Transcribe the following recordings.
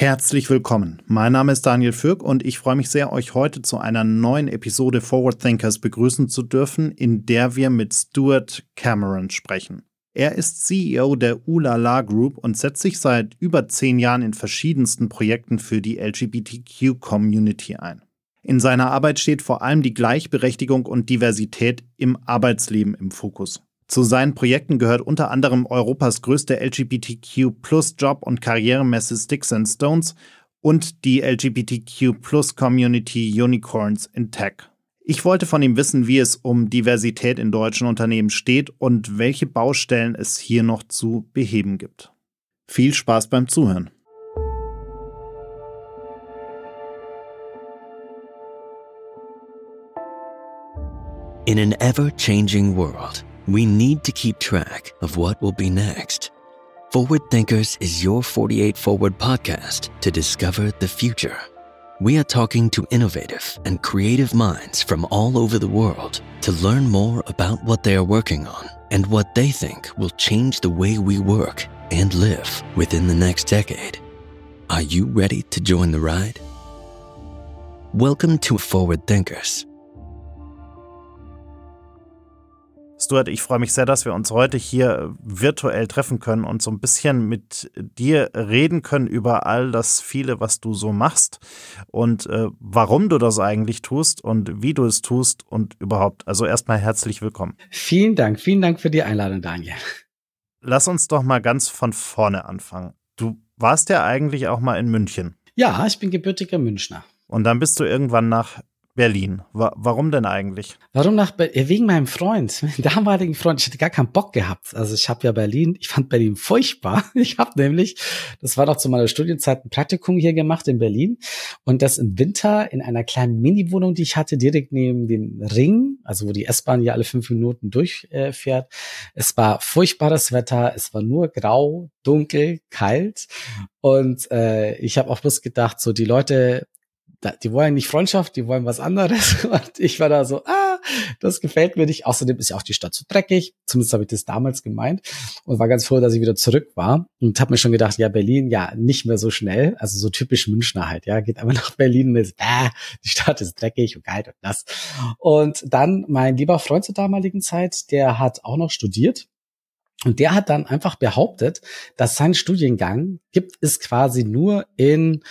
Herzlich willkommen. Mein Name ist Daniel Fürk und ich freue mich sehr, euch heute zu einer neuen Episode Forward Thinkers begrüßen zu dürfen, in der wir mit Stuart Cameron sprechen. Er ist CEO der Ulala Group und setzt sich seit über zehn Jahren in verschiedensten Projekten für die LGBTQ-Community ein. In seiner Arbeit steht vor allem die Gleichberechtigung und Diversität im Arbeitsleben im Fokus. Zu seinen Projekten gehört unter anderem Europas größte LGBTQ-Plus-Job- und Karrieremesse Sticks and Stones und die LGBTQ-Plus-Community Unicorns in Tech. Ich wollte von ihm wissen, wie es um Diversität in deutschen Unternehmen steht und welche Baustellen es hier noch zu beheben gibt. Viel Spaß beim Zuhören. In an ever-changing world we need to keep track of what will be next. Forward Thinkers is your 48 Forward podcast to discover the future. We are talking to innovative and creative minds from all over the world to learn more about what they are working on and what they think will change the way we work and live within the next decade. Are you ready to join the ride? Welcome to Forward Thinkers Stuart, ich freue mich sehr, dass wir uns heute hier virtuell treffen können und so ein bisschen mit dir reden können über all das viele, was du so machst und äh, warum du das eigentlich tust und wie du es tust und überhaupt. Also erstmal herzlich willkommen. Vielen Dank, vielen Dank für die Einladung, Daniel. Lass uns doch mal ganz von vorne anfangen. Du warst ja eigentlich auch mal in München. Ja, ich bin gebürtiger Münchner. Und dann bist du irgendwann nach Berlin. Wa warum denn eigentlich? Warum nach Be wegen meinem Freund, meinem damaligen Freund. Ich hatte gar keinen Bock gehabt. Also ich habe ja Berlin, ich fand Berlin furchtbar. Ich habe nämlich, das war noch zu meiner Studienzeit, ein Praktikum hier gemacht in Berlin und das im Winter in einer kleinen Mini-Wohnung, die ich hatte, direkt neben dem Ring, also wo die S-Bahn ja alle fünf Minuten durchfährt. Äh, es war furchtbares Wetter, es war nur grau, dunkel, kalt und äh, ich habe auch bloß gedacht, so die Leute die wollen nicht Freundschaft, die wollen was anderes. Und ich war da so, ah, das gefällt mir nicht. Außerdem ist ja auch die Stadt zu so dreckig. Zumindest habe ich das damals gemeint und war ganz froh, dass ich wieder zurück war und habe mir schon gedacht, ja, Berlin, ja, nicht mehr so schnell. Also so typisch Münchner halt, ja, geht aber nach Berlin und ist, ah, die Stadt ist dreckig und geil und das. Und dann mein lieber Freund zur damaligen Zeit, der hat auch noch studiert und der hat dann einfach behauptet, dass sein Studiengang gibt es quasi nur in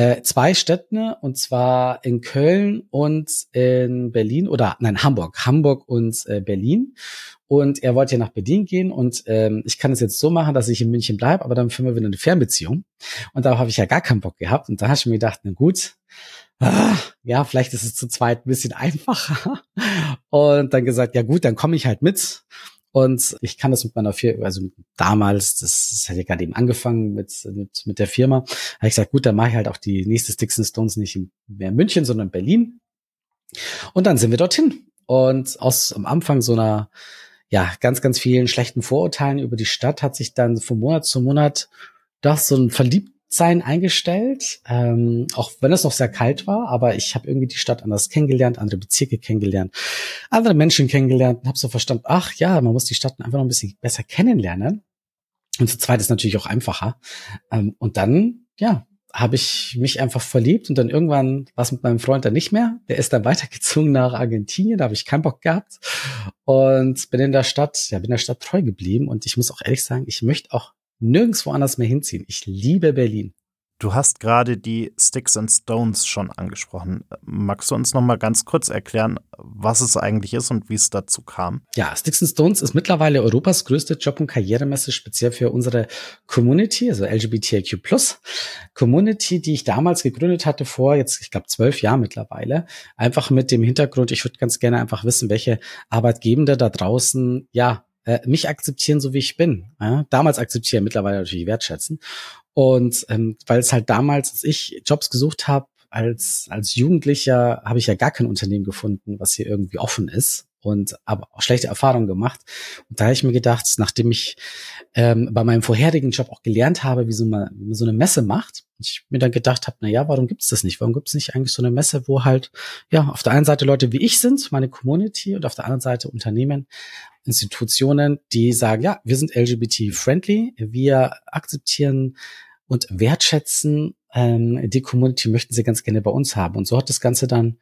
äh, zwei Städte, und zwar in Köln und in Berlin, oder nein, Hamburg, Hamburg und äh, Berlin. Und er wollte ja nach Berlin gehen und ähm, ich kann es jetzt so machen, dass ich in München bleibe, aber dann führen wir wieder eine Fernbeziehung. Und da habe ich ja gar keinen Bock gehabt. Und da habe ich mir gedacht, na gut, ah, ja, vielleicht ist es zu zweit ein bisschen einfacher. Und dann gesagt, ja gut, dann komme ich halt mit. Und ich kann das mit meiner Firma, also damals, das, das hat ja gerade eben angefangen mit, mit, mit der Firma, habe ich gesagt, gut, dann mache ich halt auch die nächste Sticks and Stones nicht mehr in München, sondern in Berlin. Und dann sind wir dorthin. Und aus am Anfang so einer, ja, ganz, ganz vielen schlechten Vorurteilen über die Stadt hat sich dann von Monat zu Monat doch so ein verliebt sein eingestellt, ähm, auch wenn es noch sehr kalt war, aber ich habe irgendwie die Stadt anders kennengelernt, andere Bezirke kennengelernt, andere Menschen kennengelernt und habe so verstanden, ach ja, man muss die Stadt einfach noch ein bisschen besser kennenlernen. Und zu zweit ist natürlich auch einfacher. Ähm, und dann, ja, habe ich mich einfach verliebt und dann irgendwann war es mit meinem Freund dann nicht mehr. Der ist dann weitergezogen nach Argentinien, da habe ich keinen Bock gehabt und bin in der Stadt, ja, bin der Stadt treu geblieben und ich muss auch ehrlich sagen, ich möchte auch nirgendwo anders mehr hinziehen. Ich liebe Berlin. Du hast gerade die Sticks and Stones schon angesprochen. Magst du uns noch mal ganz kurz erklären, was es eigentlich ist und wie es dazu kam? Ja, Sticks and Stones ist mittlerweile Europas größte Job- und Karrieremesse, speziell für unsere Community, also LGBTIQ+ Community, die ich damals gegründet hatte vor jetzt, ich glaube, zwölf Jahren mittlerweile. Einfach mit dem Hintergrund, ich würde ganz gerne einfach wissen, welche Arbeitgebende da draußen ja äh, mich akzeptieren, so wie ich bin. Ja? Damals akzeptieren, mittlerweile natürlich wertschätzen. Und ähm, weil es halt damals, als ich Jobs gesucht habe, als, als Jugendlicher habe ich ja gar kein Unternehmen gefunden, was hier irgendwie offen ist und aber auch schlechte Erfahrungen gemacht. Und da habe ich mir gedacht, nachdem ich ähm, bei meinem vorherigen Job auch gelernt habe, wie so, eine, wie so eine Messe macht, ich mir dann gedacht habe, na ja, warum gibt's das nicht? Warum gibt's nicht eigentlich so eine Messe, wo halt ja auf der einen Seite Leute wie ich sind, meine Community, und auf der anderen Seite Unternehmen, Institutionen, die sagen, ja, wir sind LGBT-friendly, wir akzeptieren und wertschätzen ähm, die Community möchten sie ganz gerne bei uns haben. Und so hat das Ganze dann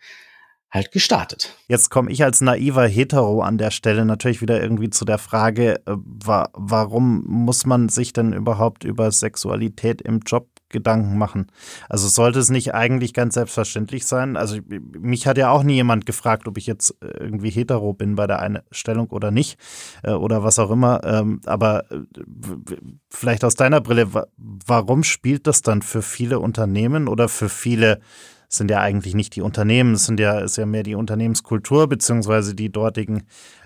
halt gestartet. Jetzt komme ich als naiver Hetero an der Stelle natürlich wieder irgendwie zu der Frage, äh, wa warum muss man sich denn überhaupt über Sexualität im Job Gedanken machen. Also sollte es nicht eigentlich ganz selbstverständlich sein? Also mich hat ja auch nie jemand gefragt, ob ich jetzt äh, irgendwie hetero bin bei der Einstellung oder nicht äh, oder was auch immer. Ähm, aber äh, vielleicht aus deiner Brille, warum spielt das dann für viele Unternehmen oder für viele sind ja eigentlich nicht die Unternehmen, es sind ja, ist ja mehr die Unternehmenskultur beziehungsweise die dortigen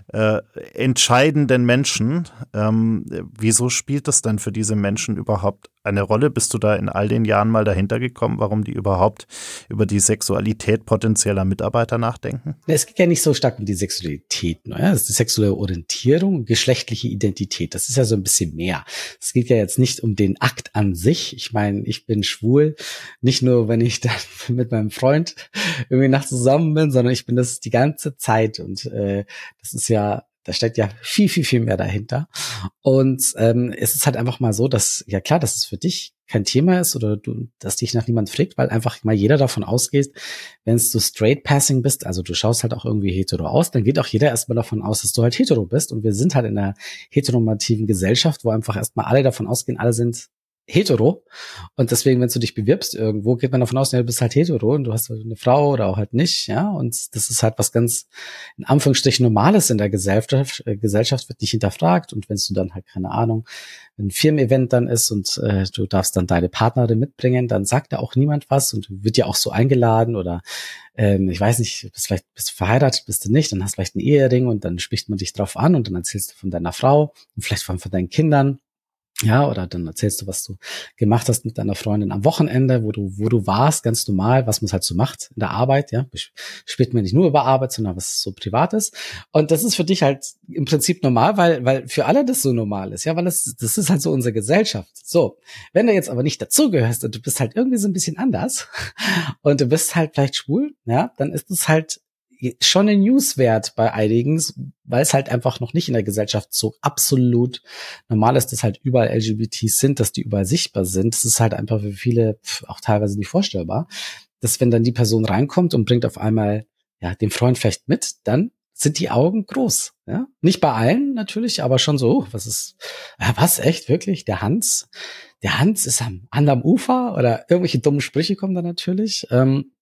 äh, entscheidenden Menschen. Ähm, wieso spielt das dann für diese Menschen überhaupt eine Rolle? Bist du da in all den Jahren mal dahinter gekommen, warum die überhaupt über die Sexualität potenzieller Mitarbeiter nachdenken? Es geht ja nicht so stark um die Sexualität. Ne? Das ist die sexuelle Orientierung, geschlechtliche Identität. Das ist ja so ein bisschen mehr. Es geht ja jetzt nicht um den Akt an sich. Ich meine, ich bin schwul, nicht nur, wenn ich dann mit meinem Freund irgendwie nachts zusammen bin, sondern ich bin das die ganze Zeit. Und äh, das ist ja da steckt ja viel, viel, viel mehr dahinter. Und ähm, es ist halt einfach mal so, dass, ja klar, dass es für dich kein Thema ist oder du, dass dich nach niemand fragt, weil einfach mal jeder davon ausgeht, wenn du straight passing bist, also du schaust halt auch irgendwie hetero aus, dann geht auch jeder erstmal davon aus, dass du halt hetero bist. Und wir sind halt in einer heteronormativen Gesellschaft, wo einfach erstmal alle davon ausgehen, alle sind hetero. Und deswegen, wenn du dich bewirbst irgendwo, geht man davon aus, ja, du bist halt hetero und du hast halt eine Frau oder auch halt nicht, ja. Und das ist halt was ganz, in Anführungsstrichen, Normales in der Gesellschaft. Äh, Gesellschaft wird nicht hinterfragt. Und wenn du dann halt, keine Ahnung, ein Firmen-Event dann ist und äh, du darfst dann deine Partnerin mitbringen, dann sagt da auch niemand was und wird ja auch so eingeladen oder ähm, ich weiß nicht, bist vielleicht bist du verheiratet, bist du nicht, dann hast du vielleicht einen Ehering und dann spricht man dich drauf an und dann erzählst du von deiner Frau und vielleicht von deinen Kindern ja, oder dann erzählst du, was du gemacht hast mit deiner Freundin am Wochenende, wo du, wo du warst, ganz normal, was man halt so macht in der Arbeit, ja. Spielt mir nicht nur über Arbeit, sondern was so privat ist. Und das ist für dich halt im Prinzip normal, weil, weil für alle das so normal ist, ja, weil das, das ist halt so unsere Gesellschaft. So. Wenn du jetzt aber nicht dazugehörst und du bist halt irgendwie so ein bisschen anders und du bist halt vielleicht schwul, ja, dann ist es halt schon ein Newswert bei einigen, weil es halt einfach noch nicht in der Gesellschaft so absolut normal ist, dass halt überall LGBTs sind, dass die überall sichtbar sind. Das ist halt einfach für viele auch teilweise nicht vorstellbar, dass wenn dann die Person reinkommt und bringt auf einmal ja den Freund vielleicht mit, dann sind die Augen groß. Ja? Nicht bei allen natürlich, aber schon so. Was ist, ja, was echt wirklich? Der Hans, der Hans ist am anderen Ufer oder irgendwelche dummen Sprüche kommen da natürlich. Ähm,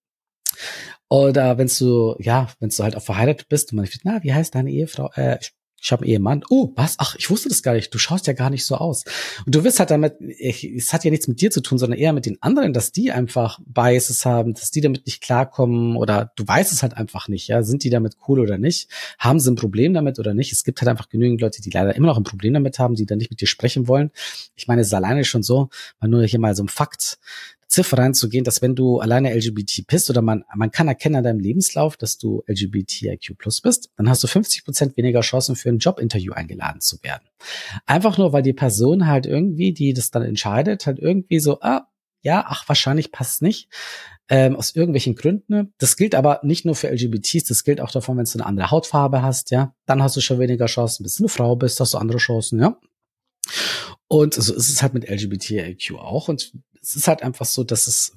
oder wenn du, ja, wenn du halt auch verheiratet bist und man fragt, na, wie heißt deine Ehefrau? Äh, ich habe einen Ehemann. Oh, was? Ach, ich wusste das gar nicht. Du schaust ja gar nicht so aus. Und du wirst halt damit, ich, es hat ja nichts mit dir zu tun, sondern eher mit den anderen, dass die einfach Biases haben, dass die damit nicht klarkommen oder du weißt es halt einfach nicht. Ja, sind die damit cool oder nicht? Haben sie ein Problem damit oder nicht? Es gibt halt einfach genügend Leute, die leider immer noch ein Problem damit haben, die dann nicht mit dir sprechen wollen. Ich meine, es ist alleine schon so, mal nur hier mal so ein Fakt. Ziffer reinzugehen, dass wenn du alleine LGBT bist oder man, man kann erkennen an deinem Lebenslauf, dass du LGBTIQ plus bist, dann hast du 50 Prozent weniger Chancen für ein Jobinterview eingeladen zu werden. Einfach nur, weil die Person halt irgendwie, die das dann entscheidet, halt irgendwie so, ah, ja, ach, wahrscheinlich passt nicht. Ähm, aus irgendwelchen Gründen. Das gilt aber nicht nur für LGBTs, das gilt auch davon, wenn du eine andere Hautfarbe hast, ja, dann hast du schon weniger Chancen. Wenn du eine Frau bist, hast du andere Chancen, ja. Und so ist es halt mit LGBTIQ auch. Und es ist halt einfach so, dass es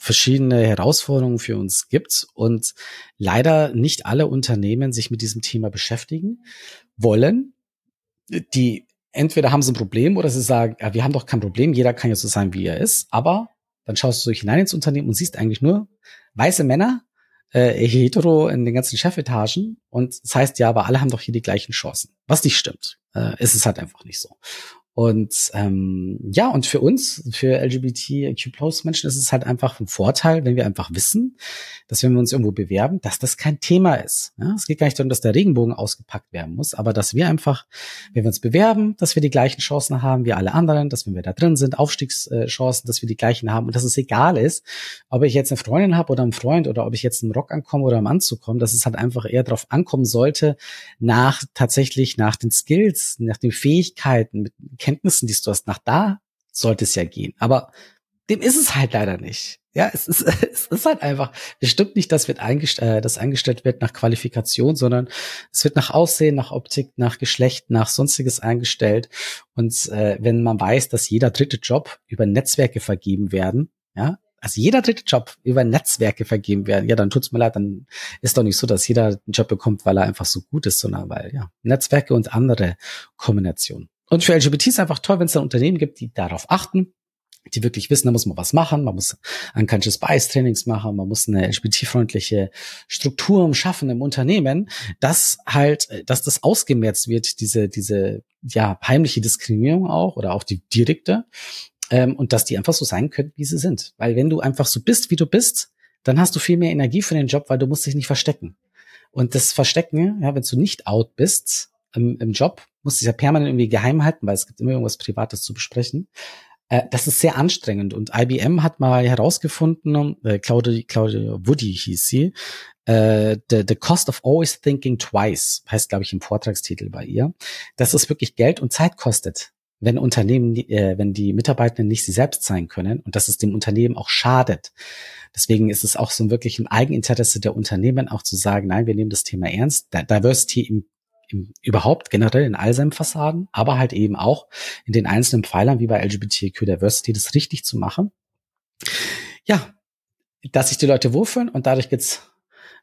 verschiedene Herausforderungen für uns gibt und leider nicht alle Unternehmen sich mit diesem Thema beschäftigen wollen. Die entweder haben sie ein Problem oder sie sagen, ja, wir haben doch kein Problem, jeder kann ja so sein, wie er ist, aber dann schaust du hinein ins Unternehmen und siehst eigentlich nur weiße Männer, äh, hetero in den ganzen Chefetagen und das heißt ja, aber alle haben doch hier die gleichen Chancen. Was nicht stimmt. Äh, ist es halt einfach nicht so. Und ähm, ja, und für uns, für LGBTQ-Plus-Menschen ist es halt einfach ein Vorteil, wenn wir einfach wissen, dass wenn wir uns irgendwo bewerben, dass das kein Thema ist. Ja, es geht gar nicht darum, dass der Regenbogen ausgepackt werden muss, aber dass wir einfach, wenn wir uns bewerben, dass wir die gleichen Chancen haben wie alle anderen, dass wenn wir da drin sind, Aufstiegschancen, dass wir die gleichen haben und dass es egal ist, ob ich jetzt eine Freundin habe oder einen Freund oder ob ich jetzt im Rock ankomme oder im Anzug komme, dass es halt einfach eher darauf ankommen sollte, nach tatsächlich nach den Skills, nach den Fähigkeiten, mit Kenntnissen, die du hast, nach da sollte es ja gehen. Aber dem ist es halt leider nicht. Ja, es ist, es ist halt einfach, es stimmt nicht, dass wird eingest äh, das eingestellt wird nach Qualifikation, sondern es wird nach Aussehen, nach Optik, nach Geschlecht, nach sonstiges eingestellt. Und äh, wenn man weiß, dass jeder dritte Job über Netzwerke vergeben werden, ja, also jeder dritte Job über Netzwerke vergeben werden, ja, dann tut's mir leid, dann ist doch nicht so, dass jeder einen Job bekommt, weil er einfach so gut ist, sondern weil, ja, Netzwerke und andere Kombinationen. Und für LGBT ist einfach toll, wenn es da Unternehmen gibt, die darauf achten, die wirklich wissen, da muss man was machen, man muss Unconscious Bias Trainings machen, man muss eine LGBT-freundliche Struktur schaffen im Unternehmen, dass halt, dass das ausgemerzt wird, diese, diese, ja, heimliche Diskriminierung auch oder auch die direkte, ähm, und dass die einfach so sein können, wie sie sind. Weil wenn du einfach so bist, wie du bist, dann hast du viel mehr Energie für den Job, weil du musst dich nicht verstecken. Und das Verstecken, ja, wenn du nicht out bist im, im Job, musst du es ja permanent irgendwie geheim halten, weil es gibt immer irgendwas Privates zu besprechen. Äh, das ist sehr anstrengend. Und IBM hat mal herausgefunden, äh, Claudia, Claudia Woody hieß sie, äh, the, the Cost of Always Thinking Twice, heißt, glaube ich, im Vortragstitel bei ihr, dass es wirklich Geld und Zeit kostet, wenn Unternehmen, äh, wenn die Mitarbeitenden nicht sie selbst sein können und dass es dem Unternehmen auch schadet. Deswegen ist es auch so wirklich im Eigeninteresse der Unternehmen auch zu sagen, nein, wir nehmen das Thema ernst. Diversity im, im, überhaupt generell in all seinen Fassaden, aber halt eben auch in den einzelnen Pfeilern wie bei LGBTQ Diversity das richtig zu machen. Ja, dass sich die Leute wohlfühlen und dadurch geht's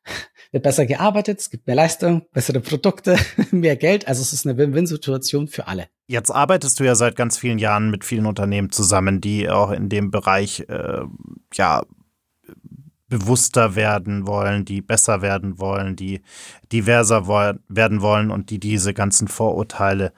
wird besser gearbeitet, es gibt mehr Leistung, bessere Produkte, mehr Geld. Also es ist eine Win-Win-Situation für alle. Jetzt arbeitest du ja seit ganz vielen Jahren mit vielen Unternehmen zusammen, die auch in dem Bereich äh, ja bewusster werden wollen, die besser werden wollen, die diverser werden wollen und die diese ganzen Vorurteile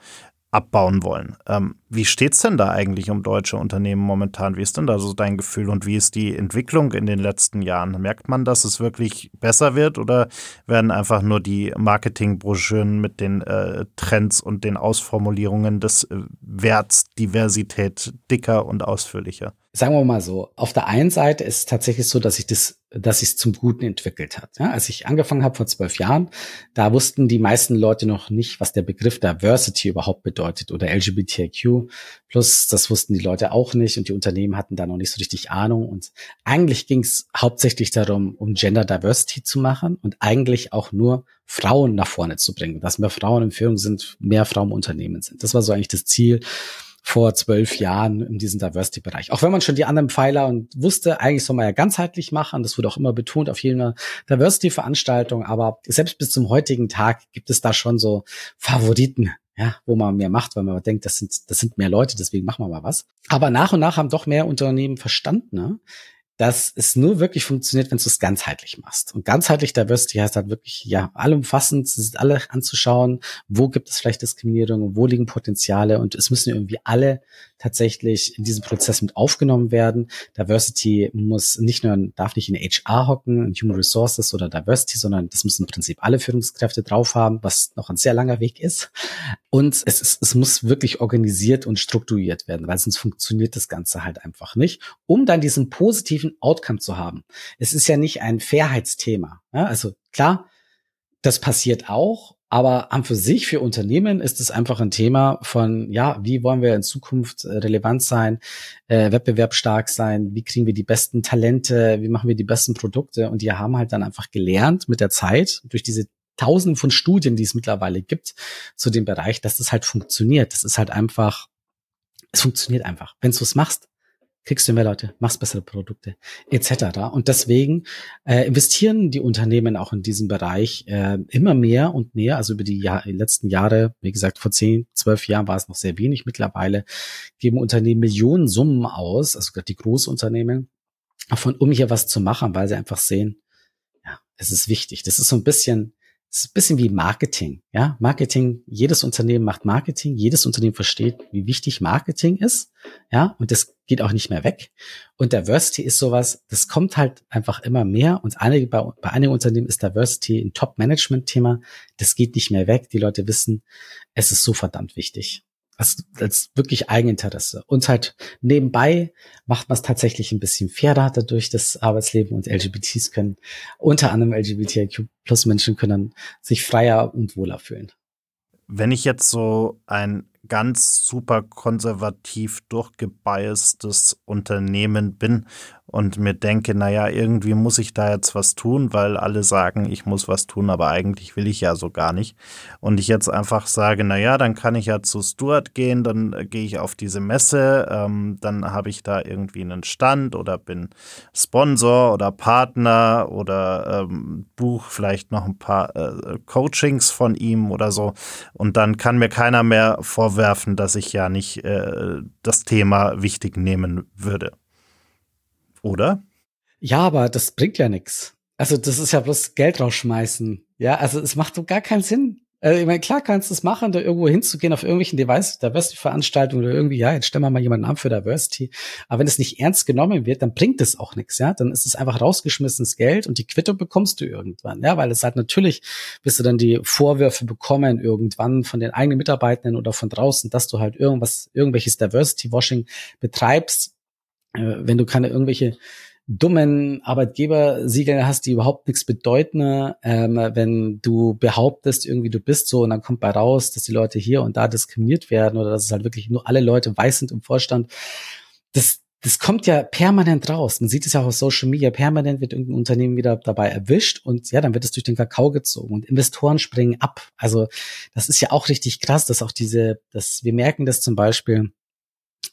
abbauen wollen. Ähm, wie steht's denn da eigentlich um deutsche Unternehmen momentan? Wie ist denn da so dein Gefühl und wie ist die Entwicklung in den letzten Jahren? Merkt man, dass es wirklich besser wird oder werden einfach nur die Marketingbroschüren mit den äh, Trends und den Ausformulierungen des äh, Werts Diversität dicker und ausführlicher? Sagen wir mal so, auf der einen Seite ist es tatsächlich so, dass sich das dass sich zum Guten entwickelt hat. Ja, als ich angefangen habe vor zwölf Jahren, da wussten die meisten Leute noch nicht, was der Begriff Diversity überhaupt bedeutet oder LGBTQ. Plus, das wussten die Leute auch nicht und die Unternehmen hatten da noch nicht so richtig Ahnung. Und eigentlich ging es hauptsächlich darum, um Gender Diversity zu machen und eigentlich auch nur Frauen nach vorne zu bringen, dass mehr Frauen in Führung sind, mehr Frauen im Unternehmen sind. Das war so eigentlich das Ziel vor zwölf Jahren in diesem Diversity-Bereich. Auch wenn man schon die anderen Pfeiler und wusste, eigentlich soll man ja ganzheitlich machen, das wurde auch immer betont auf jeder Diversity-Veranstaltung, aber selbst bis zum heutigen Tag gibt es da schon so Favoriten, ja, wo man mehr macht, weil man denkt, das sind, das sind mehr Leute, deswegen machen wir mal was. Aber nach und nach haben doch mehr Unternehmen verstanden, ne, dass es nur wirklich funktioniert, wenn du es ganzheitlich machst. Und ganzheitlich Diversity heißt halt wirklich, ja, allumfassend, alle anzuschauen, wo gibt es vielleicht Diskriminierung, wo liegen Potenziale und es müssen irgendwie alle tatsächlich in diesem Prozess mit aufgenommen werden. Diversity muss nicht nur, darf nicht in HR hocken, in Human Resources oder Diversity, sondern das müssen im Prinzip alle Führungskräfte drauf haben, was noch ein sehr langer Weg ist. Und es, ist, es muss wirklich organisiert und strukturiert werden, weil sonst funktioniert das Ganze halt einfach nicht, um dann diesen positiven positiven Outcome zu haben. Es ist ja nicht ein Fairheitsthema. Ja? Also klar, das passiert auch, aber an für sich für Unternehmen ist es einfach ein Thema von, ja, wie wollen wir in Zukunft äh, relevant sein, äh, wettbewerbsstark sein, wie kriegen wir die besten Talente, wie machen wir die besten Produkte und die haben halt dann einfach gelernt mit der Zeit, durch diese Tausenden von Studien, die es mittlerweile gibt zu dem Bereich, dass das halt funktioniert. Das ist halt einfach, es funktioniert einfach. Wenn du es machst, kriegst du mehr Leute, machst bessere Produkte etc. Und deswegen äh, investieren die Unternehmen auch in diesem Bereich äh, immer mehr und mehr. Also über die Jahr, letzten Jahre, wie gesagt, vor zehn, zwölf Jahren war es noch sehr wenig. Mittlerweile geben Unternehmen Millionen Summen aus, also gerade die Großunternehmen, davon, um hier was zu machen, weil sie einfach sehen, ja, es ist wichtig. Das ist so ein bisschen es ist ein bisschen wie Marketing. Ja, Marketing, jedes Unternehmen macht Marketing, jedes Unternehmen versteht, wie wichtig Marketing ist. Ja, und das geht auch nicht mehr weg. Und Diversity ist sowas, das kommt halt einfach immer mehr. Und einige, bei, bei einigen Unternehmen ist Diversity ein Top-Management-Thema. Das geht nicht mehr weg. Die Leute wissen, es ist so verdammt wichtig als, als wirklich Eigeninteresse. Und halt nebenbei macht man es tatsächlich ein bisschen fairer dadurch, das Arbeitsleben und LGBTs können, unter anderem LGBTIQ plus Menschen können sich freier und wohler fühlen. Wenn ich jetzt so ein ganz super konservativ durchgebiastes Unternehmen bin und mir denke, naja, irgendwie muss ich da jetzt was tun, weil alle sagen, ich muss was tun, aber eigentlich will ich ja so gar nicht. Und ich jetzt einfach sage, naja, dann kann ich ja zu Stuart gehen, dann äh, gehe ich auf diese Messe, ähm, dann habe ich da irgendwie einen Stand oder bin Sponsor oder Partner oder ähm, buch vielleicht noch ein paar äh, Coachings von ihm oder so. Und dann kann mir keiner mehr vorwerfen, dass ich ja nicht äh, das Thema wichtig nehmen würde. Oder? Ja, aber das bringt ja nichts. Also das ist ja bloß Geld rausschmeißen. Ja, also es macht so gar keinen Sinn. Also, ich meine, klar kannst du es machen, da irgendwo hinzugehen auf irgendwelchen Device, Diversity-Veranstaltungen oder irgendwie, ja, jetzt stellen wir mal jemanden an für Diversity. Aber wenn es nicht ernst genommen wird, dann bringt es auch nichts, ja. Dann ist es einfach rausgeschmissenes Geld und die Quittung bekommst du irgendwann, ja, weil es halt natürlich, wirst du dann die Vorwürfe bekommen irgendwann von den eigenen Mitarbeitenden oder von draußen, dass du halt irgendwas, irgendwelches Diversity-Washing betreibst, äh, wenn du keine irgendwelche dummen Arbeitgebersiegel hast, die überhaupt nichts bedeuten, ähm, wenn du behauptest, irgendwie du bist so und dann kommt bei raus, dass die Leute hier und da diskriminiert werden oder dass es halt wirklich nur alle Leute weiß sind im Vorstand. Das, das kommt ja permanent raus. Man sieht es ja auch auf Social Media. Permanent wird irgendein Unternehmen wieder dabei erwischt und ja, dann wird es durch den Kakao gezogen und Investoren springen ab. Also das ist ja auch richtig krass, dass auch diese, dass wir merken das zum Beispiel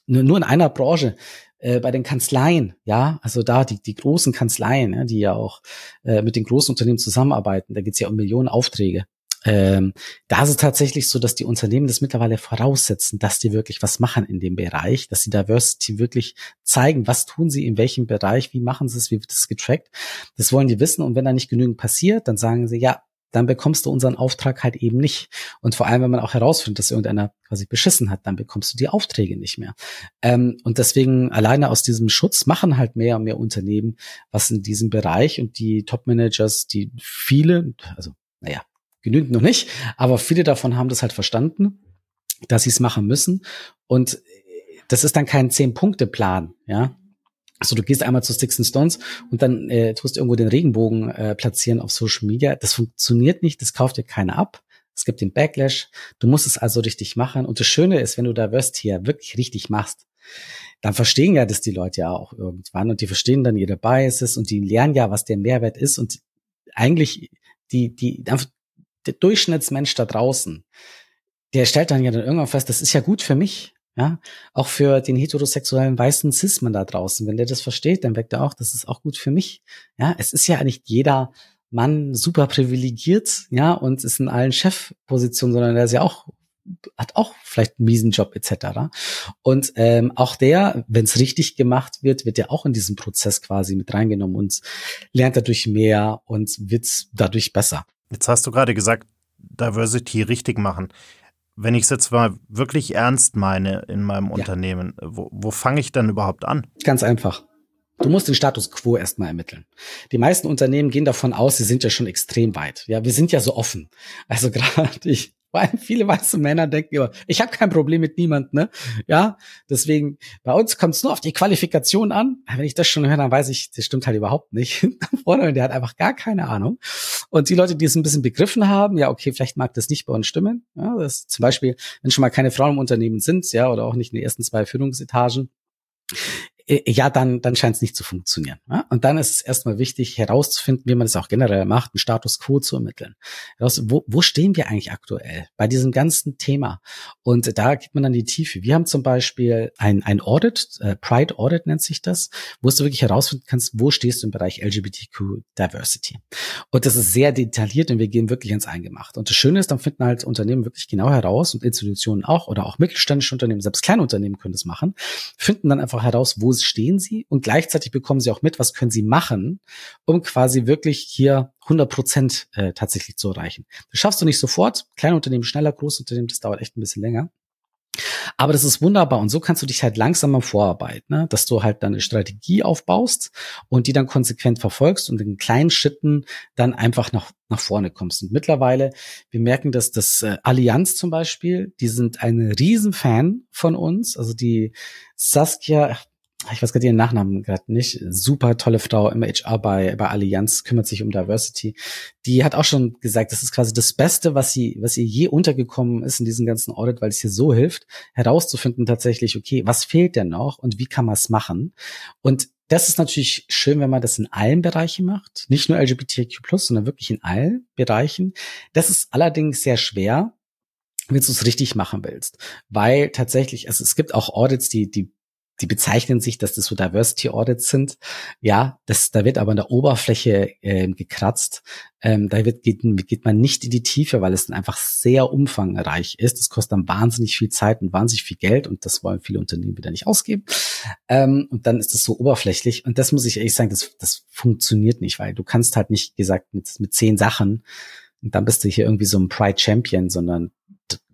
nur, nur in einer Branche äh, bei den Kanzleien, ja, also da die, die großen Kanzleien, ja, die ja auch äh, mit den großen Unternehmen zusammenarbeiten, da geht's ja um Millionen Aufträge. Ähm, da ist es tatsächlich so, dass die Unternehmen das mittlerweile voraussetzen, dass die wirklich was machen in dem Bereich, dass die Diversity wirklich zeigen, was tun sie in welchem Bereich, wie machen sie es, wie wird es getrackt. Das wollen die wissen und wenn da nicht genügend passiert, dann sagen sie, ja, dann bekommst du unseren Auftrag halt eben nicht. Und vor allem, wenn man auch herausfindet, dass irgendeiner quasi beschissen hat, dann bekommst du die Aufträge nicht mehr. Ähm, und deswegen alleine aus diesem Schutz machen halt mehr und mehr Unternehmen was in diesem Bereich und die Top-Managers, die viele, also naja, genügend noch nicht, aber viele davon haben das halt verstanden, dass sie es machen müssen. Und das ist dann kein Zehn-Punkte-Plan, ja, also du gehst einmal zu Sticks and Stones und dann äh, tust irgendwo den Regenbogen äh, platzieren auf Social Media. Das funktioniert nicht, das kauft dir keiner ab. Es gibt den Backlash. Du musst es also richtig machen. Und das Schöne ist, wenn du Diversity ja wirklich richtig machst, dann verstehen ja das die Leute ja auch irgendwann und die verstehen dann ihre Biases und die lernen ja, was der Mehrwert ist und eigentlich die, die, der Durchschnittsmensch da draußen, der stellt dann ja dann irgendwann fest, das ist ja gut für mich. Ja, auch für den heterosexuellen weißen Cis-Mann da draußen. Wenn der das versteht, dann weckt er auch, das ist auch gut für mich. Ja, es ist ja nicht jeder Mann super privilegiert, ja, und ist in allen Chefpositionen, sondern der ist ja auch hat auch vielleicht einen miesen Job etc. Und ähm, auch der, wenn es richtig gemacht wird, wird ja auch in diesen Prozess quasi mit reingenommen und lernt dadurch mehr und wird dadurch besser. Jetzt hast du gerade gesagt, Diversity richtig machen wenn ich es jetzt mal wirklich ernst meine in meinem ja. Unternehmen, wo, wo fange ich dann überhaupt an? Ganz einfach. Du musst den Status quo erstmal ermitteln. Die meisten Unternehmen gehen davon aus, sie sind ja schon extrem weit. Ja, wir sind ja so offen. Also gerade ich weil viele weiße Männer denken immer, ich habe kein Problem mit niemand, ne? Ja, deswegen, bei uns kommt es nur auf die Qualifikation an. Wenn ich das schon höre, dann weiß ich, das stimmt halt überhaupt nicht. Der hat einfach gar keine Ahnung. Und die Leute, die es ein bisschen begriffen haben, ja, okay, vielleicht mag das nicht bei uns stimmen. Ja, das zum Beispiel, wenn schon mal keine Frauen im Unternehmen sind, ja, oder auch nicht in den ersten zwei Führungsetagen, ja, dann, dann scheint es nicht zu funktionieren. Ja? Und dann ist es erstmal wichtig, herauszufinden, wie man es auch generell macht, einen Status quo zu ermitteln. Wo, wo stehen wir eigentlich aktuell bei diesem ganzen Thema? Und da gibt man dann die Tiefe. Wir haben zum Beispiel ein, ein Audit, äh, Pride Audit nennt sich das, wo du wirklich herausfinden kannst, wo stehst du im Bereich LGBTQ Diversity. Und das ist sehr detailliert und wir gehen wirklich ins Eingemacht. Und das Schöne ist, dann finden halt Unternehmen wirklich genau heraus und Institutionen auch oder auch mittelständische Unternehmen, selbst kleine Unternehmen können das machen, finden dann einfach heraus, wo stehen sie und gleichzeitig bekommen sie auch mit, was können sie machen, um quasi wirklich hier 100 Prozent äh, tatsächlich zu erreichen. Das schaffst du nicht sofort. Kleine Unternehmen schneller, große Unternehmen, das dauert echt ein bisschen länger. Aber das ist wunderbar und so kannst du dich halt langsamer vorarbeiten, ne? dass du halt dann eine Strategie aufbaust und die dann konsequent verfolgst und in kleinen Schritten dann einfach nach, nach vorne kommst. Und mittlerweile, wir merken, dass das äh, Allianz zum Beispiel, die sind ein Riesenfan von uns. Also die Saskia, ich weiß gerade ihren Nachnamen gerade nicht, super tolle Frau im HR bei, bei Allianz, kümmert sich um Diversity. Die hat auch schon gesagt, das ist quasi das Beste, was sie, was ihr je untergekommen ist in diesem ganzen Audit, weil es ihr so hilft, herauszufinden tatsächlich, okay, was fehlt denn noch und wie kann man es machen? Und das ist natürlich schön, wenn man das in allen Bereichen macht, nicht nur LGBTQ+, sondern wirklich in allen Bereichen. Das ist allerdings sehr schwer, wenn du es richtig machen willst, weil tatsächlich also es gibt auch Audits, die die die bezeichnen sich, dass das so Diversity Audits sind. Ja, das, da wird aber an der Oberfläche äh, gekratzt. Ähm, da wird, geht, geht man nicht in die Tiefe, weil es dann einfach sehr umfangreich ist. Das kostet dann wahnsinnig viel Zeit und wahnsinnig viel Geld und das wollen viele Unternehmen wieder nicht ausgeben. Ähm, und dann ist es so oberflächlich. Und das muss ich ehrlich sagen, das, das funktioniert nicht, weil du kannst halt nicht gesagt mit, mit zehn Sachen und dann bist du hier irgendwie so ein Pride Champion, sondern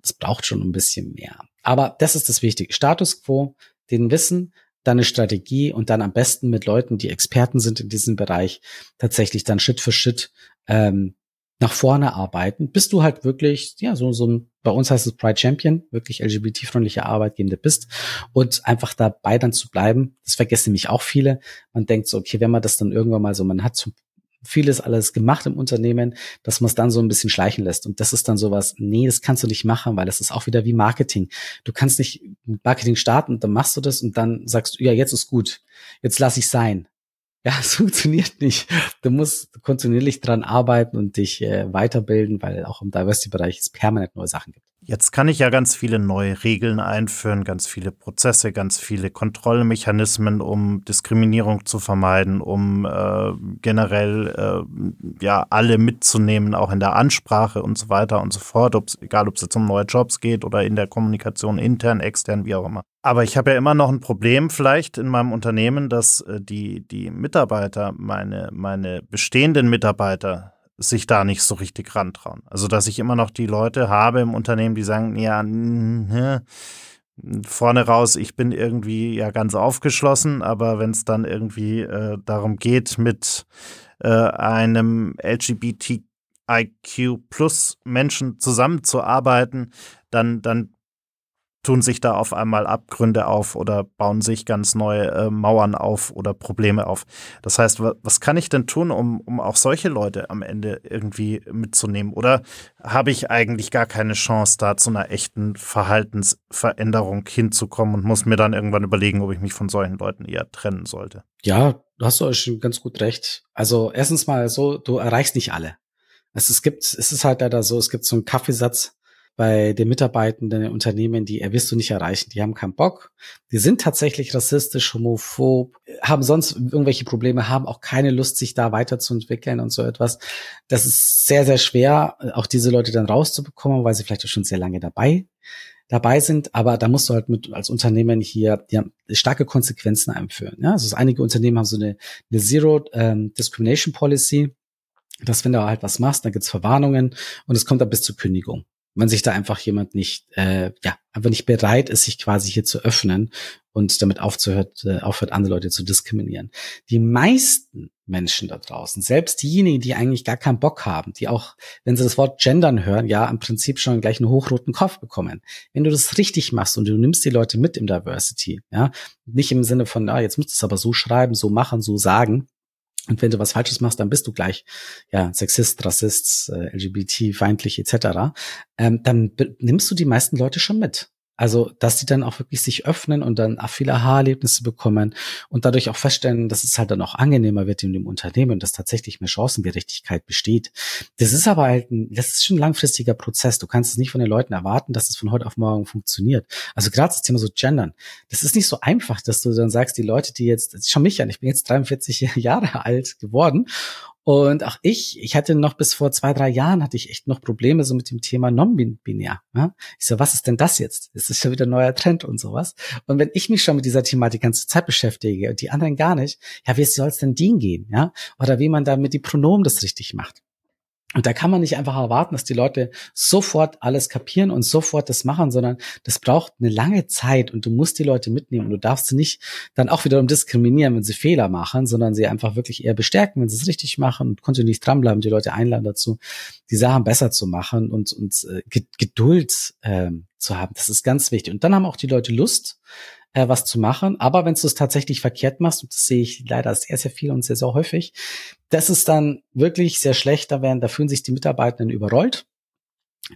das braucht schon ein bisschen mehr. Aber das ist das Wichtige. Status quo, den Wissen, dann eine Strategie und dann am besten mit Leuten, die Experten sind in diesem Bereich, tatsächlich dann Schritt für Schritt ähm, nach vorne arbeiten, bis du halt wirklich, ja, so, so ein, bei uns heißt es Pride Champion, wirklich LGBT-freundliche Arbeitgeber bist und einfach dabei dann zu bleiben. Das vergessen nämlich auch viele. Man denkt so, okay, wenn man das dann irgendwann mal so, man hat so vieles alles gemacht im Unternehmen, dass man es dann so ein bisschen schleichen lässt. Und das ist dann sowas, nee, das kannst du nicht machen, weil das ist auch wieder wie Marketing. Du kannst nicht mit Marketing starten, dann machst du das und dann sagst du, ja, jetzt ist gut, jetzt lass ich sein. Ja, es funktioniert nicht. Du musst kontinuierlich dran arbeiten und dich äh, weiterbilden, weil auch im Diversity-Bereich es permanent neue Sachen gibt. Jetzt kann ich ja ganz viele neue Regeln einführen, ganz viele Prozesse, ganz viele Kontrollmechanismen, um Diskriminierung zu vermeiden, um äh, generell äh, ja alle mitzunehmen, auch in der Ansprache und so weiter und so fort, ob's, egal ob es jetzt um neue Jobs geht oder in der Kommunikation intern, extern, wie auch immer. Aber ich habe ja immer noch ein Problem vielleicht in meinem Unternehmen, dass äh, die, die Mitarbeiter, meine, meine bestehenden Mitarbeiter, sich da nicht so richtig rantrauen. Also, dass ich immer noch die Leute habe im Unternehmen, die sagen, ja, vorne raus, ich bin irgendwie ja ganz aufgeschlossen, aber wenn es dann irgendwie äh, darum geht, mit äh, einem LGBTIQ plus Menschen zusammenzuarbeiten, dann, dann tun sich da auf einmal Abgründe auf oder bauen sich ganz neue äh, Mauern auf oder Probleme auf. Das heißt, was kann ich denn tun, um, um auch solche Leute am Ende irgendwie mitzunehmen? Oder habe ich eigentlich gar keine Chance, da zu einer echten Verhaltensveränderung hinzukommen und muss mir dann irgendwann überlegen, ob ich mich von solchen Leuten eher trennen sollte? Ja, du hast doch schon ganz gut recht. Also erstens mal so, du erreichst nicht alle. Also es gibt, es ist halt leider so, es gibt so einen Kaffeesatz, bei den Mitarbeitenden in Unternehmen, die er wirst du nicht erreichen. Die haben keinen Bock. Die sind tatsächlich rassistisch, homophob, haben sonst irgendwelche Probleme, haben auch keine Lust, sich da weiterzuentwickeln und so etwas. Das ist sehr, sehr schwer, auch diese Leute dann rauszubekommen, weil sie vielleicht auch schon sehr lange dabei dabei sind, aber da musst du halt mit als Unternehmen hier ja, starke Konsequenzen einführen. Ja? Also einige Unternehmen haben so eine, eine Zero ähm, Discrimination Policy, dass wenn du halt was machst, dann gibt's Verwarnungen und es kommt dann bis zur Kündigung wenn sich da einfach jemand nicht, äh, ja, einfach nicht bereit ist, sich quasi hier zu öffnen und damit aufzuhört, äh, aufhört, andere Leute zu diskriminieren. Die meisten Menschen da draußen, selbst diejenigen, die eigentlich gar keinen Bock haben, die auch, wenn sie das Wort gendern hören, ja, im Prinzip schon gleich einen hochroten Kopf bekommen. Wenn du das richtig machst und du nimmst die Leute mit im Diversity, ja, nicht im Sinne von, ah, jetzt musst du es aber so schreiben, so machen, so sagen, und wenn du was Falsches machst, dann bist du gleich ja Sexist, Rassist, äh, LGBT-feindlich etc. Ähm, dann nimmst du die meisten Leute schon mit. Also, dass die dann auch wirklich sich öffnen und dann viele Aha-Erlebnisse bekommen und dadurch auch feststellen, dass es halt dann auch angenehmer wird in dem Unternehmen und dass tatsächlich mehr Chancengerechtigkeit besteht. Das ist aber halt ein, das ist schon ein langfristiger Prozess. Du kannst es nicht von den Leuten erwarten, dass es von heute auf morgen funktioniert. Also gerade das Thema so Gendern. Das ist nicht so einfach, dass du dann sagst, die Leute, die jetzt, schau mich an, ich bin jetzt 43 Jahre alt geworden und auch ich, ich hatte noch bis vor zwei, drei Jahren hatte ich echt noch Probleme so mit dem Thema non-binär. Ja? Ich so, was ist denn das jetzt? Das ist ja wieder ein neuer Trend und sowas. Und wenn ich mich schon mit dieser Thematik ganze Zeit beschäftige und die anderen gar nicht, ja, wie soll es denn denen gehen? Ja? Oder wie man da mit die Pronomen das richtig macht. Und da kann man nicht einfach erwarten, dass die Leute sofort alles kapieren und sofort das machen, sondern das braucht eine lange Zeit und du musst die Leute mitnehmen. Du darfst sie nicht dann auch wiederum diskriminieren, wenn sie Fehler machen, sondern sie einfach wirklich eher bestärken, wenn sie es richtig machen und kontinuierlich dranbleiben, die Leute einladen dazu, die Sachen besser zu machen und, und äh, Geduld ähm, zu haben. Das ist ganz wichtig. Und dann haben auch die Leute Lust, äh, was zu machen. Aber wenn du es tatsächlich verkehrt machst, und das sehe ich leider sehr, sehr viel und sehr, sehr häufig, das ist dann wirklich sehr schlecht. Da werden, da fühlen sich die Mitarbeitenden überrollt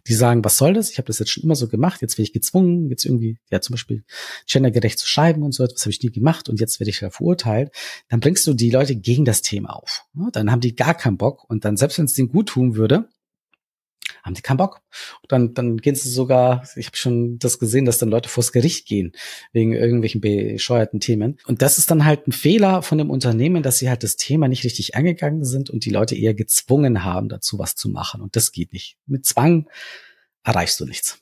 die sagen, was soll das? Ich habe das jetzt schon immer so gemacht, jetzt werde ich gezwungen, jetzt irgendwie, ja zum Beispiel gendergerecht zu schreiben und so etwas habe ich nie gemacht und jetzt werde ich da verurteilt, dann bringst du die Leute gegen das Thema auf. Dann haben die gar keinen Bock und dann, selbst wenn es denen gut tun würde, haben die keinen Bock. Und dann, dann gehen sie sogar, ich habe schon das gesehen, dass dann Leute vors Gericht gehen wegen irgendwelchen bescheuerten Themen. Und das ist dann halt ein Fehler von dem Unternehmen, dass sie halt das Thema nicht richtig angegangen sind und die Leute eher gezwungen haben, dazu was zu machen. Und das geht nicht. Mit Zwang erreichst du nichts.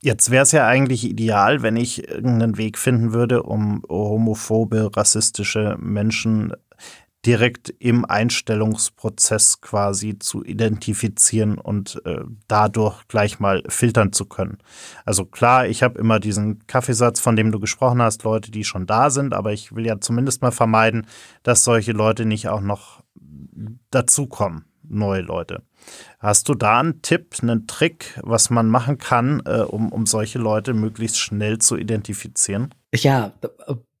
Jetzt wäre es ja eigentlich ideal, wenn ich irgendeinen Weg finden würde, um homophobe, rassistische Menschen direkt im Einstellungsprozess quasi zu identifizieren und äh, dadurch gleich mal filtern zu können. Also klar, ich habe immer diesen Kaffeesatz, von dem du gesprochen hast, Leute, die schon da sind, aber ich will ja zumindest mal vermeiden, dass solche Leute nicht auch noch dazukommen, neue Leute. Hast du da einen Tipp, einen Trick, was man machen kann, äh, um, um solche Leute möglichst schnell zu identifizieren? Ja,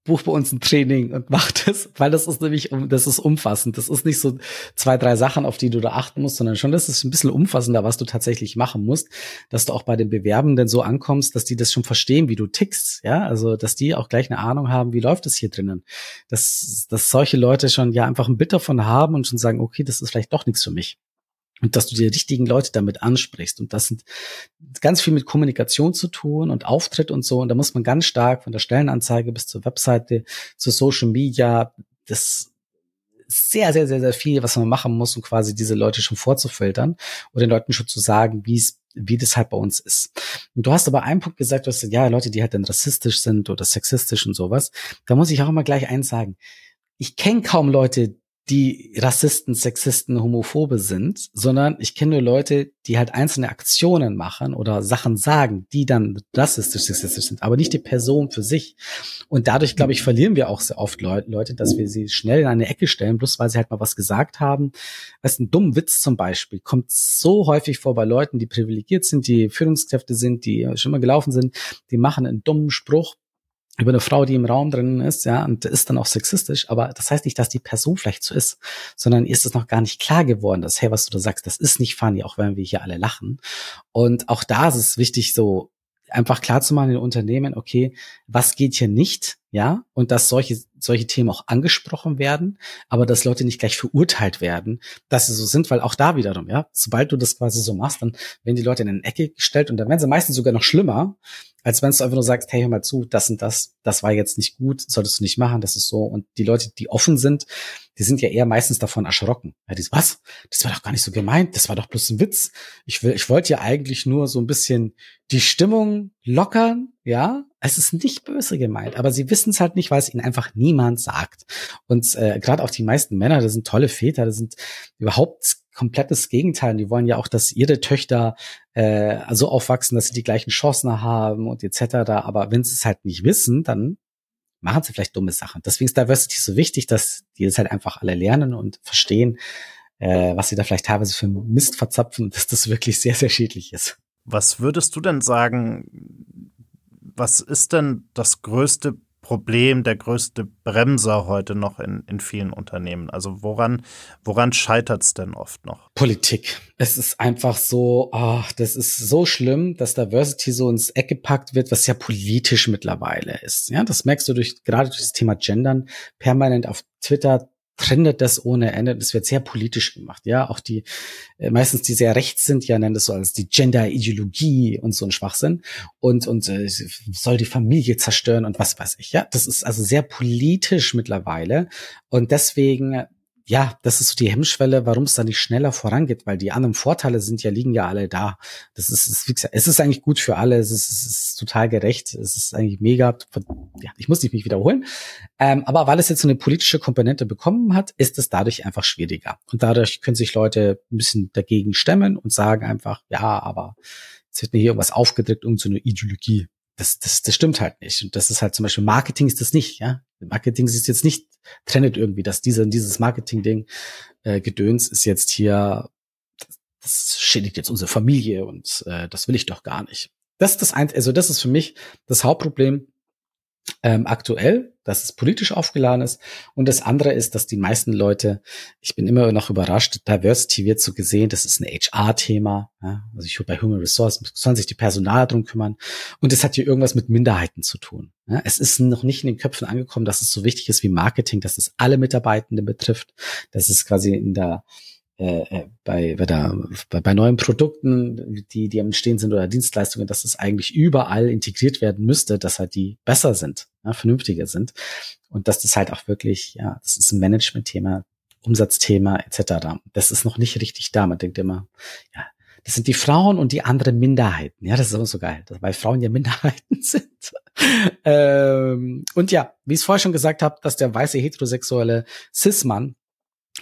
buch bei uns ein Training und mach das, weil das ist nämlich, das ist umfassend. Das ist nicht so zwei, drei Sachen, auf die du da achten musst, sondern schon, das ist ein bisschen umfassender, was du tatsächlich machen musst, dass du auch bei den Bewerbenden so ankommst, dass die das schon verstehen, wie du tickst, ja, also, dass die auch gleich eine Ahnung haben, wie läuft es hier drinnen. Dass, dass solche Leute schon ja einfach ein Bild davon haben und schon sagen, okay, das ist vielleicht doch nichts für mich und dass du die richtigen Leute damit ansprichst. Und das sind ganz viel mit Kommunikation zu tun und Auftritt und so. Und da muss man ganz stark von der Stellenanzeige bis zur Webseite, zur Social Media, das sehr, sehr, sehr, sehr viel, was man machen muss, um quasi diese Leute schon vorzufiltern und den Leuten schon zu sagen, wie es wie das halt bei uns ist. Und du hast aber einen Punkt gesagt, du hast gesagt, ja, Leute, die halt dann rassistisch sind oder sexistisch und sowas. Da muss ich auch immer gleich eins sagen. Ich kenne kaum Leute, die Rassisten, Sexisten, Homophobe sind, sondern ich kenne nur Leute, die halt einzelne Aktionen machen oder Sachen sagen, die dann rassistisch, sexistisch sind, aber nicht die Person für sich. Und dadurch, glaube ich, verlieren wir auch sehr oft Leute, dass wir sie schnell in eine Ecke stellen, bloß weil sie halt mal was gesagt haben. Weißt, ein dummen Witz zum Beispiel kommt so häufig vor bei Leuten, die privilegiert sind, die Führungskräfte sind, die schon mal gelaufen sind, die machen einen dummen Spruch über eine Frau, die im Raum drin ist, ja, und ist dann auch sexistisch, aber das heißt nicht, dass die Person vielleicht so ist, sondern ist es noch gar nicht klar geworden, dass, hey, was du da sagst, das ist nicht funny, auch wenn wir hier alle lachen. Und auch da ist es wichtig, so einfach klar zu machen in Unternehmen, okay, was geht hier nicht, ja, und dass solche, solche Themen auch angesprochen werden, aber dass Leute nicht gleich verurteilt werden, dass sie so sind, weil auch da wiederum, ja, sobald du das quasi so machst, dann werden die Leute in eine Ecke gestellt und dann werden sie meistens sogar noch schlimmer, als wenn du einfach nur sagst, hey, hör mal zu, das und das, das war jetzt nicht gut, solltest du nicht machen, das ist so. Und die Leute, die offen sind, die sind ja eher meistens davon erschrocken. Ja, die so, was? Das war doch gar nicht so gemeint, das war doch bloß ein Witz. Ich will, ich wollte ja eigentlich nur so ein bisschen die Stimmung lockern, ja. Es ist nicht böse gemeint, aber sie wissen es halt nicht, weil es ihnen einfach niemand sagt. Und äh, gerade auch die meisten Männer, das sind tolle Väter, das sind überhaupt komplettes Gegenteil. Die wollen ja auch, dass ihre Töchter äh, so aufwachsen, dass sie die gleichen Chancen haben und etc. Aber wenn sie es halt nicht wissen, dann machen sie vielleicht dumme Sachen. Deswegen ist Diversity so wichtig, dass die das halt einfach alle lernen und verstehen, äh, was sie da vielleicht teilweise für Mist verzapfen, dass das wirklich sehr, sehr schädlich ist. Was würdest du denn sagen, was ist denn das größte Problem, der größte Bremser heute noch in, in vielen Unternehmen? Also woran, woran scheitert es denn oft noch? Politik. Es ist einfach so, oh, das ist so schlimm, dass Diversity so ins Eck gepackt wird, was ja politisch mittlerweile ist. Ja, das merkst du durch, gerade durch das Thema Gendern permanent auf Twitter trendet das ohne Ende. Das wird sehr politisch gemacht. Ja, auch die, äh, meistens die sehr rechts sind, ja, nennen das so als die Gender-Ideologie und so ein Schwachsinn. Und, und äh, soll die Familie zerstören und was weiß ich. Ja, das ist also sehr politisch mittlerweile. Und deswegen ja, das ist so die Hemmschwelle, warum es da nicht schneller vorangeht, weil die anderen Vorteile sind ja, liegen ja alle da. Das ist, ist wie gesagt, es ist eigentlich gut für alle, es ist, es ist total gerecht, es ist eigentlich mega, ja, ich muss nicht mich wiederholen. Ähm, aber weil es jetzt so eine politische Komponente bekommen hat, ist es dadurch einfach schwieriger. Und dadurch können sich Leute ein bisschen dagegen stemmen und sagen einfach, ja, aber jetzt wird mir hier irgendwas aufgedrückt, irgendeine so Ideologie das, das, das stimmt halt nicht. Und das ist halt zum Beispiel Marketing ist das nicht, ja. Marketing ist jetzt nicht trennt irgendwie, dass diese, dieses Marketing-Ding äh, Gedöns ist jetzt hier, das, das schädigt jetzt unsere Familie und äh, das will ich doch gar nicht. Das ist das ein, also das ist für mich das Hauptproblem, ähm, aktuell, dass es politisch aufgeladen ist. Und das andere ist, dass die meisten Leute, ich bin immer noch überrascht, Diversity wird so gesehen, das ist ein HR-Thema. Ja? Also ich bei Human Resources sollen sich die Personal drum kümmern. Und es hat hier irgendwas mit Minderheiten zu tun. Ja? Es ist noch nicht in den Köpfen angekommen, dass es so wichtig ist wie Marketing, dass es alle Mitarbeitenden betrifft. Das ist quasi in der äh, äh, bei, bei, der, bei, bei neuen Produkten, die, die am Entstehen sind oder Dienstleistungen, dass es eigentlich überall integriert werden müsste, dass halt die besser sind, ja, vernünftiger sind. Und dass das halt auch wirklich, ja, das ist ein Management-Thema, Umsatzthema etc. Das ist noch nicht richtig da. Man denkt immer, ja, das sind die Frauen und die anderen Minderheiten. Ja, das ist immer so geil, weil Frauen ja Minderheiten sind. ähm, und ja, wie ich es vorher schon gesagt habe, dass der weiße heterosexuelle Cis-Mann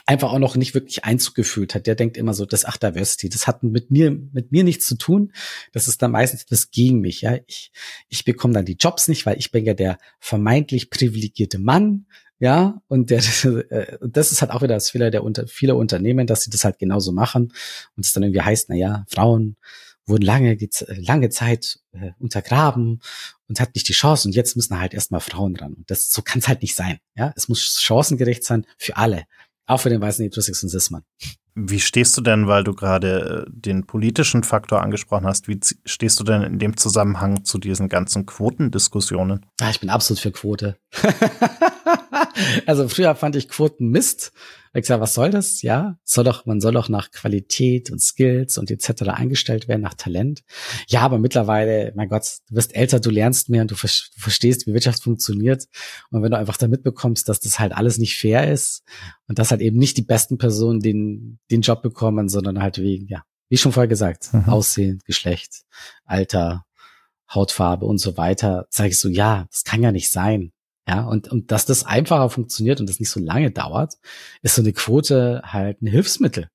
einfach auch noch nicht wirklich Einzug gefühlt hat. Der denkt immer so, das ach das hat mit mir mit mir nichts zu tun. Das ist dann meistens das gegen mich. Ja, ich ich bekomme dann die Jobs nicht, weil ich bin ja der vermeintlich privilegierte Mann. Ja, und der, äh, das ist halt auch wieder das Fehler der unter, vieler Unternehmen, dass sie das halt genauso machen und es dann irgendwie heißt, na ja, Frauen wurden lange, lange Zeit äh, untergraben und hat nicht die Chance und jetzt müssen halt erstmal Frauen dran. Und das, so kann es halt nicht sein. Ja, es muss chancengerecht sein für alle. Auch für den weißen Heterosexuellen Cis-Mann. Wie stehst du denn, weil du gerade äh, den politischen Faktor angesprochen hast, wie stehst du denn in dem Zusammenhang zu diesen ganzen Quotendiskussionen? Ah, ich bin absolut für Quote. also früher fand ich Quoten Mist. Ich gesagt, was soll das? Ja, soll doch, man soll doch nach Qualität und Skills und etc. eingestellt werden, nach Talent. Ja, aber mittlerweile, mein Gott, du wirst älter, du lernst mehr und du, du verstehst, wie Wirtschaft funktioniert. Und wenn du einfach da mitbekommst, dass das halt alles nicht fair ist und dass halt eben nicht die besten Personen den, den Job bekommen, sondern halt wegen, ja, wie schon vorher gesagt, mhm. Aussehen, Geschlecht, Alter, Hautfarbe und so weiter, sage ich so, ja, das kann ja nicht sein. Ja, und, und dass das einfacher funktioniert und das nicht so lange dauert, ist so eine Quote halt ein Hilfsmittel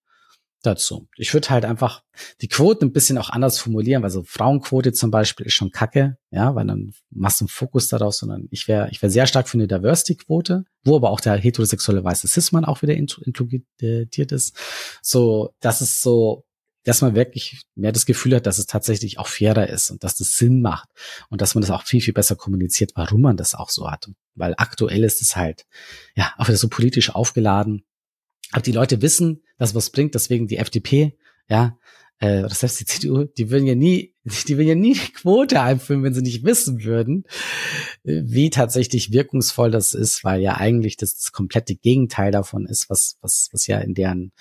dazu. Ich würde halt einfach die Quoten ein bisschen auch anders formulieren, weil so Frauenquote zum Beispiel ist schon kacke, ja, weil dann machst du einen Fokus daraus, sondern ich wäre ich wäre sehr stark für eine Diversity-Quote, wo aber auch der heterosexuelle weiße Cis-Mann auch wieder inkludiert ist. So, das ist so dass man wirklich mehr das Gefühl hat, dass es tatsächlich auch fairer ist und dass das Sinn macht und dass man das auch viel, viel besser kommuniziert, warum man das auch so hat. Weil aktuell ist es halt, ja, auch wieder so politisch aufgeladen. Aber die Leute wissen, dass was bringt, deswegen die FDP, ja, äh, oder selbst die CDU, die würden ja nie, die würden ja nie die Quote einführen, wenn sie nicht wissen würden, wie tatsächlich wirkungsvoll das ist, weil ja eigentlich das, das komplette Gegenteil davon ist, was, was, was ja in deren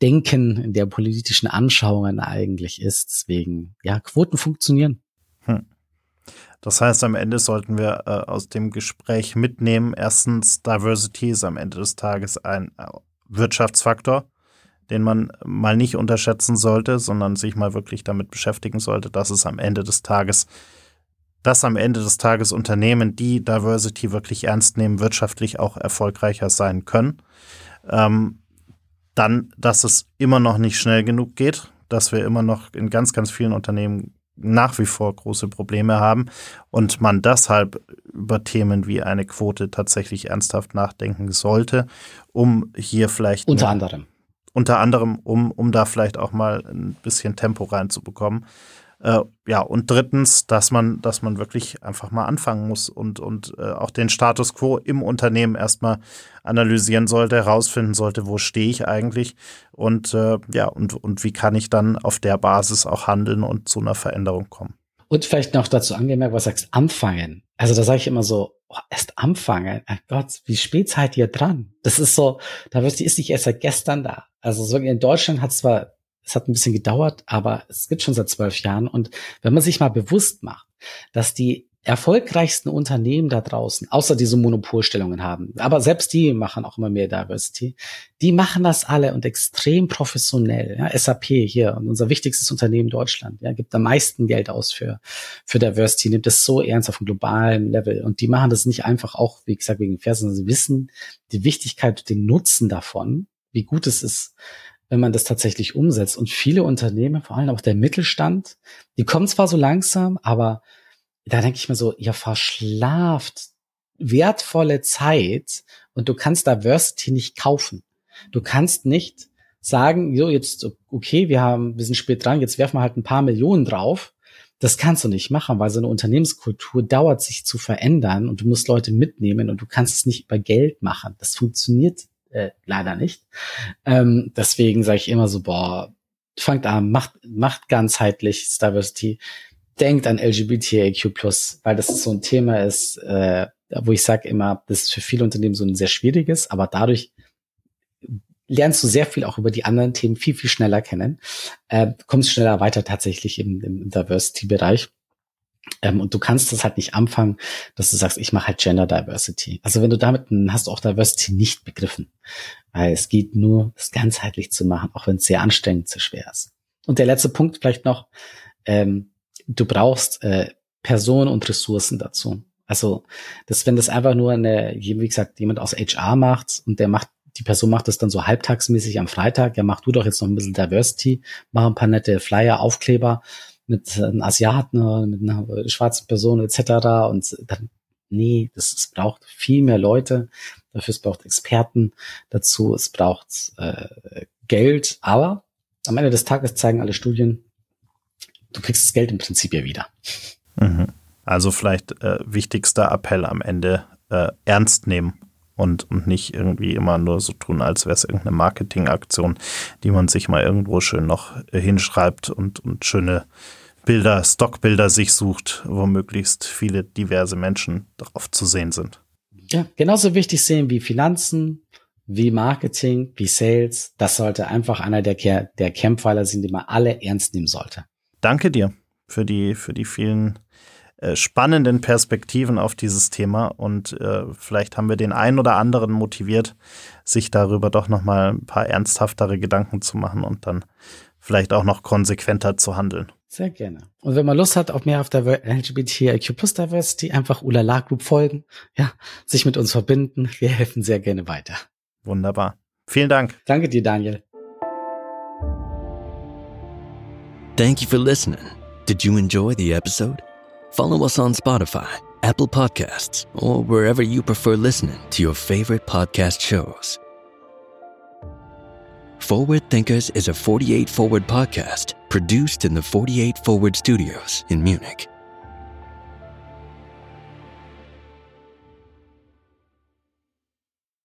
Denken, in der politischen Anschauungen eigentlich ist. Deswegen, ja, Quoten funktionieren. Hm. Das heißt, am Ende sollten wir äh, aus dem Gespräch mitnehmen, erstens, Diversity ist am Ende des Tages ein äh, Wirtschaftsfaktor, den man mal nicht unterschätzen sollte, sondern sich mal wirklich damit beschäftigen sollte, dass es am Ende des Tages, dass am Ende des Tages Unternehmen, die Diversity wirklich ernst nehmen, wirtschaftlich auch erfolgreicher sein können. Ähm, dann, dass es immer noch nicht schnell genug geht, dass wir immer noch in ganz, ganz vielen Unternehmen nach wie vor große Probleme haben und man deshalb über Themen wie eine Quote tatsächlich ernsthaft nachdenken sollte, um hier vielleicht unter anderem unter anderem um um da vielleicht auch mal ein bisschen Tempo reinzubekommen. Äh, ja, und drittens, dass man, dass man wirklich einfach mal anfangen muss und, und äh, auch den Status quo im Unternehmen erstmal analysieren sollte, herausfinden sollte, wo stehe ich eigentlich und äh, ja, und, und wie kann ich dann auf der Basis auch handeln und zu einer Veränderung kommen. Und vielleicht noch dazu angemerkt, was sagst, anfangen. Also da sage ich immer so, oh, erst anfangen. Mein Gott, wie spät seid ihr dran? Das ist so, da wird die ist nicht erst seit gestern da. Also so in Deutschland hat zwar es hat ein bisschen gedauert, aber es gibt schon seit zwölf Jahren. Und wenn man sich mal bewusst macht, dass die erfolgreichsten Unternehmen da draußen, außer diese Monopolstellungen haben, aber selbst die machen auch immer mehr Diversity, die machen das alle und extrem professionell. Ja, SAP hier, unser wichtigstes Unternehmen Deutschland, ja, gibt am meisten Geld aus für, für Diversity, nimmt das so ernst auf einem globalen Level. Und die machen das nicht einfach auch, wie gesagt, wegen Vers, sondern sie wissen die Wichtigkeit, den Nutzen davon, wie gut es ist, wenn man das tatsächlich umsetzt. Und viele Unternehmen, vor allem auch der Mittelstand, die kommen zwar so langsam, aber da denke ich mir so, ihr verschlaft wertvolle Zeit und du kannst Diversity nicht kaufen. Du kannst nicht sagen, so jetzt, okay, wir haben, wir sind spät dran, jetzt werfen wir halt ein paar Millionen drauf. Das kannst du nicht machen, weil so eine Unternehmenskultur dauert sich zu verändern und du musst Leute mitnehmen und du kannst es nicht über Geld machen. Das funktioniert äh, leider nicht. Ähm, deswegen sage ich immer so, boah, fangt an, macht, macht ganzheitlich Diversity, denkt an LGBTIQ+, weil das so ein Thema ist, äh, wo ich sage immer, das ist für viele Unternehmen so ein sehr schwieriges, aber dadurch lernst du sehr viel auch über die anderen Themen viel, viel schneller kennen, äh, kommst schneller weiter tatsächlich im, im Diversity-Bereich. Ähm, und du kannst das halt nicht anfangen, dass du sagst, ich mache halt Gender Diversity. Also wenn du damit hast du auch Diversity nicht begriffen. Weil es geht nur, das ganzheitlich zu machen, auch wenn es sehr anstrengend, sehr schwer ist. Und der letzte Punkt vielleicht noch, ähm, du brauchst äh, Personen und Ressourcen dazu. Also, das, wenn das einfach nur eine, wie gesagt, jemand aus HR macht und der macht, die Person macht das dann so halbtagsmäßig am Freitag, ja, mach du doch jetzt noch ein bisschen Diversity, mach ein paar nette Flyer, Aufkleber mit einem Asiaten, mit einer schwarzen Person etc. Und dann, nee, das, es braucht viel mehr Leute, dafür es braucht Experten dazu, es braucht äh, Geld, aber am Ende des Tages zeigen alle Studien, du kriegst das Geld im Prinzip ja wieder. Mhm. Also vielleicht äh, wichtigster Appell am Ende, äh, ernst nehmen und, und nicht irgendwie immer nur so tun, als wäre es irgendeine Marketingaktion, die man sich mal irgendwo schön noch äh, hinschreibt und, und schöne Bilder, Stockbilder sich sucht, wo möglichst viele diverse Menschen darauf zu sehen sind. Ja, genauso wichtig sehen wie Finanzen, wie Marketing, wie Sales. Das sollte einfach einer der, der Kernpfeiler sein, die man alle ernst nehmen sollte. Danke dir für die, für die vielen äh, spannenden Perspektiven auf dieses Thema und äh, vielleicht haben wir den einen oder anderen motiviert, sich darüber doch nochmal ein paar ernsthaftere Gedanken zu machen und dann vielleicht auch noch konsequenter zu handeln. Sehr gerne. Und wenn man Lust hat auf mehr auf der LGBTIQ Plus Diversity, einfach Ulala Group folgen, ja, sich mit uns verbinden. Wir helfen sehr gerne weiter. Wunderbar. Vielen Dank. Danke dir, Daniel. Thank you for listening. Did you enjoy the episode? Follow us on Spotify, Apple Podcasts, or wherever you prefer listening to your favorite podcast shows. Forward Thinkers is a 48 Forward podcast produced in the 48 Forward studios in Munich.